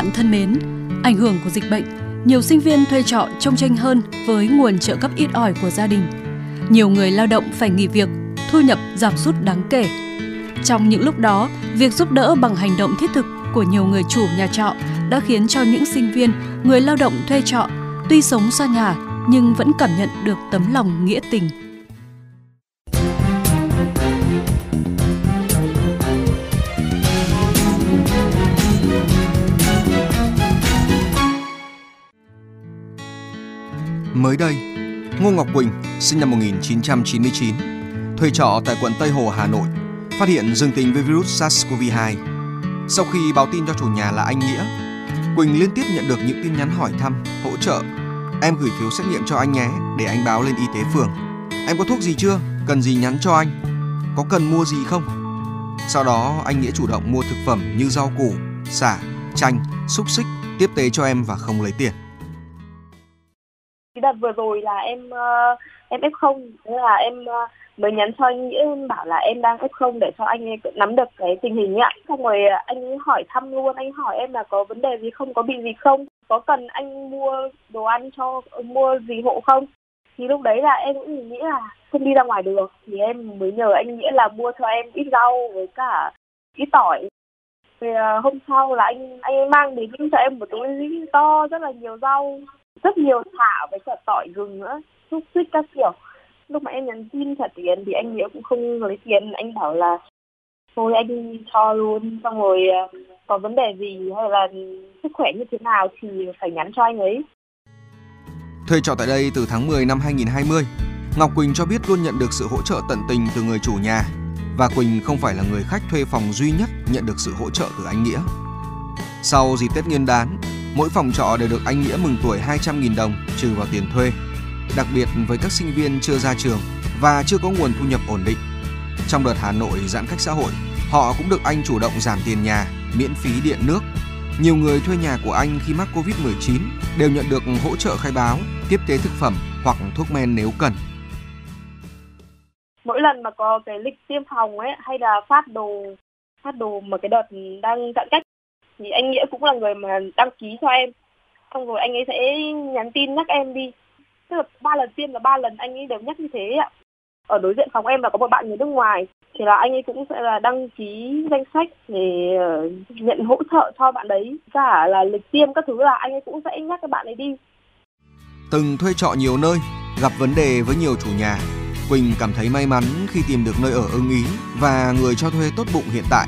bạn thân mến, ảnh hưởng của dịch bệnh, nhiều sinh viên thuê trọ trông tranh hơn với nguồn trợ cấp ít ỏi của gia đình. Nhiều người lao động phải nghỉ việc, thu nhập giảm sút đáng kể. Trong những lúc đó, việc giúp đỡ bằng hành động thiết thực của nhiều người chủ nhà trọ đã khiến cho những sinh viên, người lao động thuê trọ tuy sống xa nhà nhưng vẫn cảm nhận được tấm lòng nghĩa tình. Mới đây, Ngô Ngọc Quỳnh, sinh năm 1999, thuê trọ tại quận Tây Hồ, Hà Nội, phát hiện dương tính với virus SARS-CoV-2. Sau khi báo tin cho chủ nhà là anh Nghĩa, Quỳnh liên tiếp nhận được những tin nhắn hỏi thăm, hỗ trợ. Em gửi phiếu xét nghiệm cho anh nhé, để anh báo lên y tế phường. Em có thuốc gì chưa? Cần gì nhắn cho anh? Có cần mua gì không? Sau đó, anh Nghĩa chủ động mua thực phẩm như rau củ, xả, chanh, xúc xích, tiếp tế cho em và không lấy tiền cái đợt vừa rồi là em uh, em F0 thế là em uh, mới nhắn cho anh Nghĩa em bảo là em đang F0 để cho anh ấy nắm được cái tình hình ạ. Xong rồi ờ, anh ấy hỏi thăm luôn, anh hỏi em là có vấn đề gì không, có bị gì không, có cần anh mua đồ ăn cho mua gì hộ không. Thì lúc đấy là em cũng nghĩ là không đi ra ngoài được thì em mới nhờ anh Nghĩa là mua cho em ít rau với cả ít tỏi. Thì hôm sau là anh anh mang đến cho em một túi to rất là nhiều rau rất nhiều thảo với cả tỏi gừng nữa xúc xích các kiểu. Lúc mà em nhắn tin trả tiền thì anh nghĩa cũng không lấy tiền. Anh bảo là thôi anh cho luôn xong rồi ờ, có vấn đề gì hay là sức khỏe như thế nào thì phải nhắn cho anh ấy. Thuê trọ tại đây từ tháng 10 năm 2020, Ngọc Quỳnh cho biết luôn nhận được sự hỗ trợ tận tình từ người chủ nhà và Quỳnh không phải là người khách thuê phòng duy nhất nhận được sự hỗ trợ từ anh Nghĩa. Sau dịp Tết Nguyên đán, mỗi phòng trọ đều được anh Nghĩa mừng tuổi 200.000 đồng trừ vào tiền thuê, đặc biệt với các sinh viên chưa ra trường và chưa có nguồn thu nhập ổn định. Trong đợt Hà Nội giãn cách xã hội, họ cũng được anh chủ động giảm tiền nhà, miễn phí điện nước. Nhiều người thuê nhà của anh khi mắc Covid-19 đều nhận được hỗ trợ khai báo, tiếp tế thực phẩm hoặc thuốc men nếu cần. mỗi lần mà có cái lịch tiêm phòng ấy hay là phát đồ phát đồ mà cái đợt đang giãn cách thì anh nghĩa cũng là người mà đăng ký cho em. Xong rồi anh ấy sẽ nhắn tin nhắc em đi. Tức là ba lần tiêm là ba lần anh ấy đều nhắc như thế ạ. Ở đối diện phòng em là có một bạn người nước ngoài. Thì là anh ấy cũng sẽ là đăng ký danh sách để ờ, nhận hỗ trợ cho bạn đấy. Cả là lịch tiêm các thứ là anh ấy cũng sẽ nhắc các bạn ấy đi. Từng thuê trọ nhiều nơi, gặp vấn đề với nhiều chủ nhà, Quỳnh cảm thấy may mắn khi tìm được nơi ở ưng ý và người cho thuê tốt bụng hiện tại.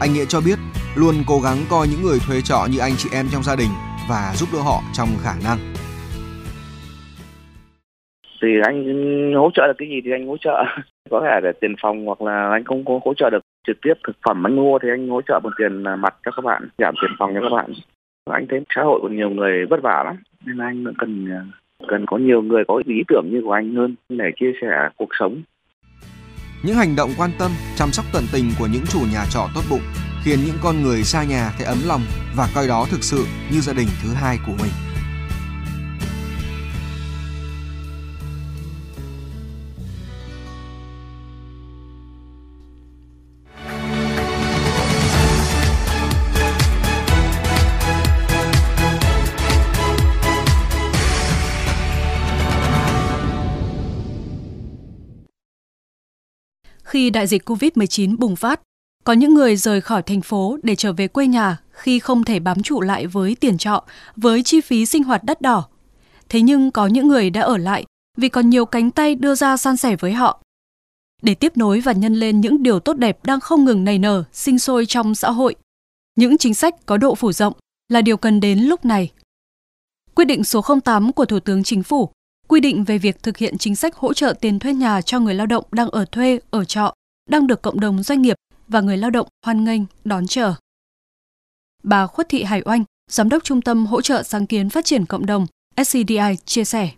Anh Nghĩa cho biết luôn cố gắng coi những người thuê trọ như anh chị em trong gia đình và giúp đỡ họ trong khả năng. thì anh hỗ trợ được cái gì thì anh hỗ trợ. Có thể là tiền phòng hoặc là anh không có hỗ trợ được trực tiếp thực phẩm anh mua thì anh hỗ trợ bằng tiền mặt cho các bạn giảm tiền phòng cho các bạn. Anh thấy xã hội còn nhiều người vất vả lắm nên anh cần cần có nhiều người có ý tưởng như của anh hơn để chia sẻ cuộc sống. Những hành động quan tâm, chăm sóc tận tình của những chủ nhà trọ tốt bụng khiến những con người xa nhà thấy ấm lòng và coi đó thực sự như gia đình thứ hai của mình. Khi đại dịch COVID-19 bùng phát, có những người rời khỏi thành phố để trở về quê nhà khi không thể bám trụ lại với tiền trọ, với chi phí sinh hoạt đắt đỏ. Thế nhưng có những người đã ở lại vì còn nhiều cánh tay đưa ra san sẻ với họ. Để tiếp nối và nhân lên những điều tốt đẹp đang không ngừng nảy nở, sinh sôi trong xã hội, những chính sách có độ phủ rộng là điều cần đến lúc này. Quyết định số 08 của Thủ tướng Chính phủ quy định về việc thực hiện chính sách hỗ trợ tiền thuê nhà cho người lao động đang ở thuê, ở trọ, đang được cộng đồng doanh nghiệp và người lao động hoan nghênh, đón chờ. Bà Khuất Thị Hải Oanh, Giám đốc Trung tâm Hỗ trợ Sáng kiến Phát triển Cộng đồng SCDI chia sẻ.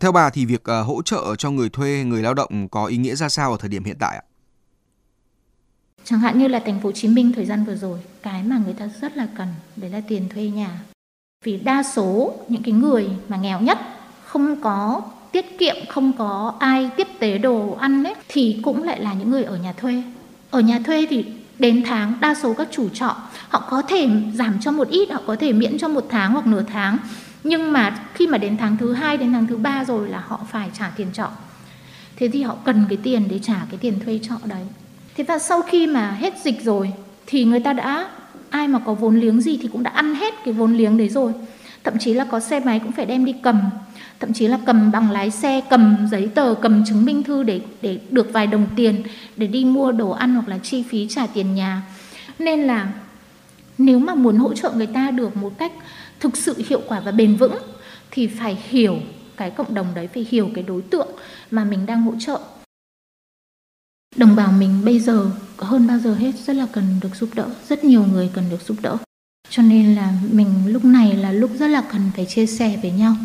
Theo bà thì việc uh, hỗ trợ cho người thuê, người lao động có ý nghĩa ra sao ở thời điểm hiện tại ạ? Chẳng hạn như là thành phố Hồ Chí Minh thời gian vừa rồi, cái mà người ta rất là cần đấy là tiền thuê nhà. Vì đa số những cái người mà nghèo nhất không có tiết kiệm, không có ai tiếp tế đồ ăn ấy thì cũng lại là những người ở nhà thuê. Ở nhà thuê thì đến tháng đa số các chủ trọ họ có thể giảm cho một ít, họ có thể miễn cho một tháng hoặc nửa tháng. Nhưng mà khi mà đến tháng thứ hai đến tháng thứ ba rồi là họ phải trả tiền trọ. Thế thì họ cần cái tiền để trả cái tiền thuê trọ đấy. Thế và sau khi mà hết dịch rồi thì người ta đã ai mà có vốn liếng gì thì cũng đã ăn hết cái vốn liếng đấy rồi. Thậm chí là có xe máy cũng phải đem đi cầm thậm chí là cầm bằng lái xe, cầm giấy tờ, cầm chứng minh thư để để được vài đồng tiền để đi mua đồ ăn hoặc là chi phí trả tiền nhà. Nên là nếu mà muốn hỗ trợ người ta được một cách thực sự hiệu quả và bền vững thì phải hiểu cái cộng đồng đấy, phải hiểu cái đối tượng mà mình đang hỗ trợ. Đồng bào mình bây giờ hơn bao giờ hết, rất là cần được giúp đỡ, rất nhiều người cần được giúp đỡ. Cho nên là mình lúc này là lúc rất là cần phải chia sẻ với nhau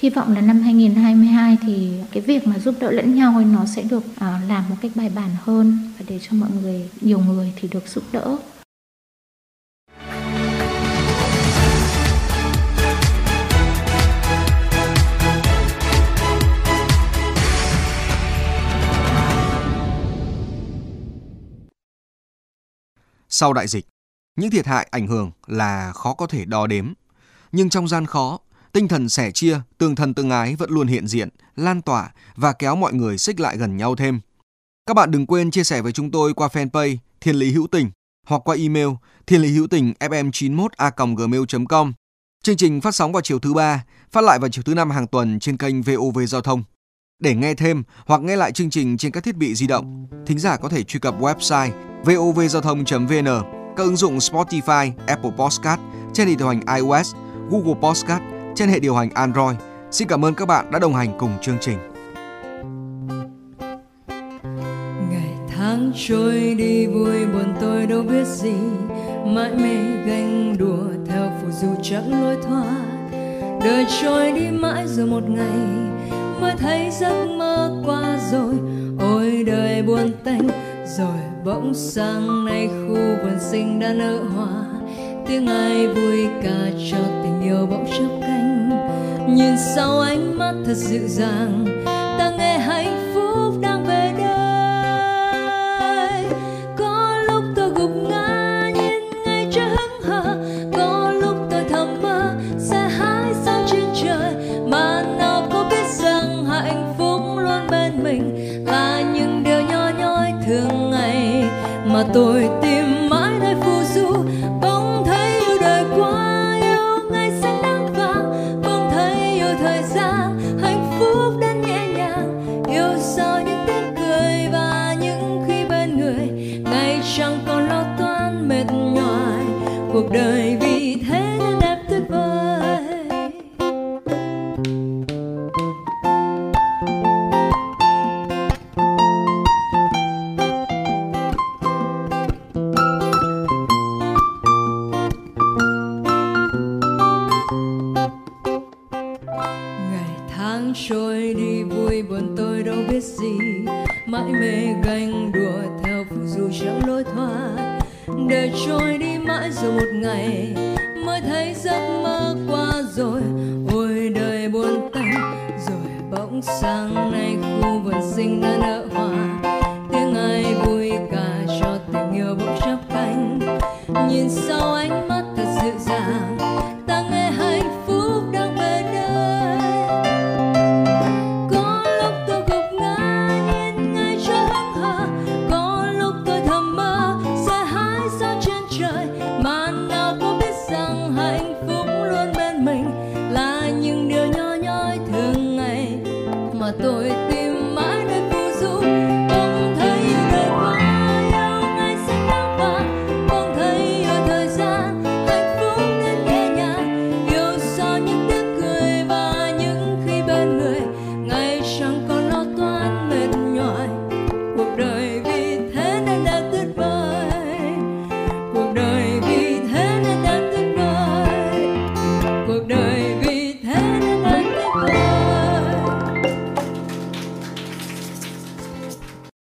hy vọng là năm 2022 thì cái việc mà giúp đỡ lẫn nhau nó sẽ được ờ, làm một cách bài bản hơn và để cho mọi người nhiều người thì được giúp đỡ Sau đại dịch, những thiệt hại ảnh hưởng là khó có thể đo đếm. Nhưng trong gian khó, tinh thần sẻ chia, tương thân tương ái vẫn luôn hiện diện, lan tỏa và kéo mọi người xích lại gần nhau thêm. Các bạn đừng quên chia sẻ với chúng tôi qua fanpage Thiên Lý Hữu Tình hoặc qua email thiên lý hữu tình fm91a.gmail.com. Chương trình phát sóng vào chiều thứ ba, phát lại vào chiều thứ năm hàng tuần trên kênh VOV Giao thông. Để nghe thêm hoặc nghe lại chương trình trên các thiết bị di động, thính giả có thể truy cập website vovgiao thông.vn, các ứng dụng Spotify, Apple Podcast trên hệ điều hành iOS, Google Podcast trên hệ điều hành Android. Xin cảm ơn các bạn đã đồng hành cùng chương trình. Ngày tháng trôi đi, vui buồn tôi đâu biết gì. Mãi mê ganh đùa theo phù du chẳng lối thoát đời trôi đi mãi rồi một ngày, mới thấy giấc mơ qua rồi. Ôi đời buồn tênh rồi bỗng sang nay khu vườn sinh đã nở hoa. Tiếng ai vui ca cho tình yêu bỗng chốc cánh nhìn sau ánh mắt thật dịu dàng gì mãi mê ganh đùa theo phù du chẳng lối thoát. Để trôi đi mãi rồi một ngày, mới thấy giấc mơ qua rồi. Ôi đời buồn tanh, rồi bỗng sáng nay khu vườn sinh đã nở hoa. Tiếng ai vui cả cho tình yêu bỗng chắp cánh. Nhìn sau tôi tin.